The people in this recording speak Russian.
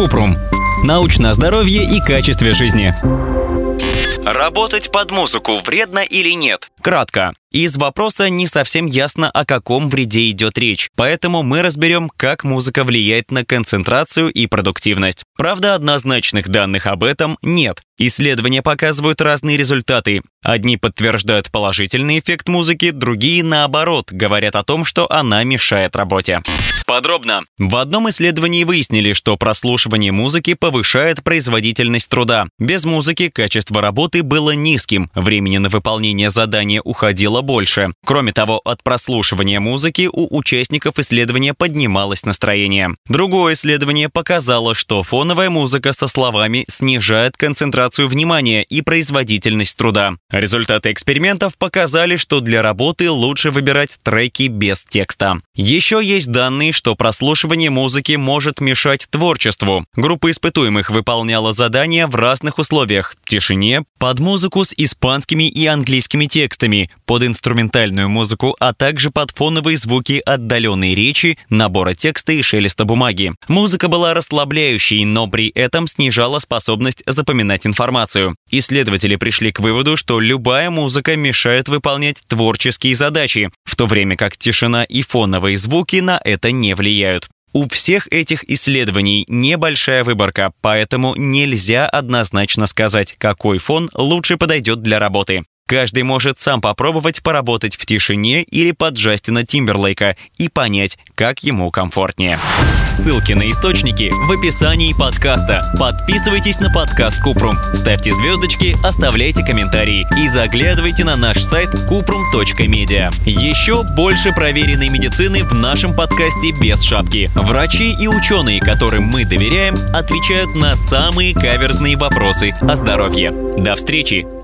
Купрум. Научное здоровье и качестве жизни. Работать под музыку вредно или нет? Кратко. Из вопроса не совсем ясно, о каком вреде идет речь, поэтому мы разберем, как музыка влияет на концентрацию и продуктивность. Правда, однозначных данных об этом нет. Исследования показывают разные результаты. Одни подтверждают положительный эффект музыки, другие, наоборот, говорят о том, что она мешает работе. Подробно. В одном исследовании выяснили, что прослушивание музыки повышает производительность труда. Без музыки качество работы было низким, времени на выполнение задания уходило больше. Кроме того, от прослушивания музыки у участников исследования поднималось настроение. Другое исследование показало, что фоновая музыка со словами снижает концентрацию внимания и производительность труда. Результаты экспериментов показали, что для работы лучше выбирать треки без текста. Еще есть данные, что прослушивание музыки может мешать творчеству. Группа испытуемых выполняла задания в разных условиях – тишине, под музыку с испанскими и английскими текстами, под инструментальную музыку, а также под фоновые звуки отдаленной речи, набора текста и шелеста бумаги. Музыка была расслабляющей, но при этом снижала способность запоминать информацию. Исследователи пришли к выводу, что любая музыка мешает выполнять творческие задачи, в то время как тишина и фоновые звуки на это не влияют. У всех этих исследований небольшая выборка, поэтому нельзя однозначно сказать, какой фон лучше подойдет для работы. Каждый может сам попробовать поработать в тишине или под Джастина Тимберлейка и понять, как ему комфортнее. Ссылки на источники в описании подкаста. Подписывайтесь на подкаст Купрум, ставьте звездочки, оставляйте комментарии и заглядывайте на наш сайт kuprum.media. Еще больше проверенной медицины в нашем подкасте без шапки. Врачи и ученые, которым мы доверяем, отвечают на самые каверзные вопросы о здоровье. До встречи!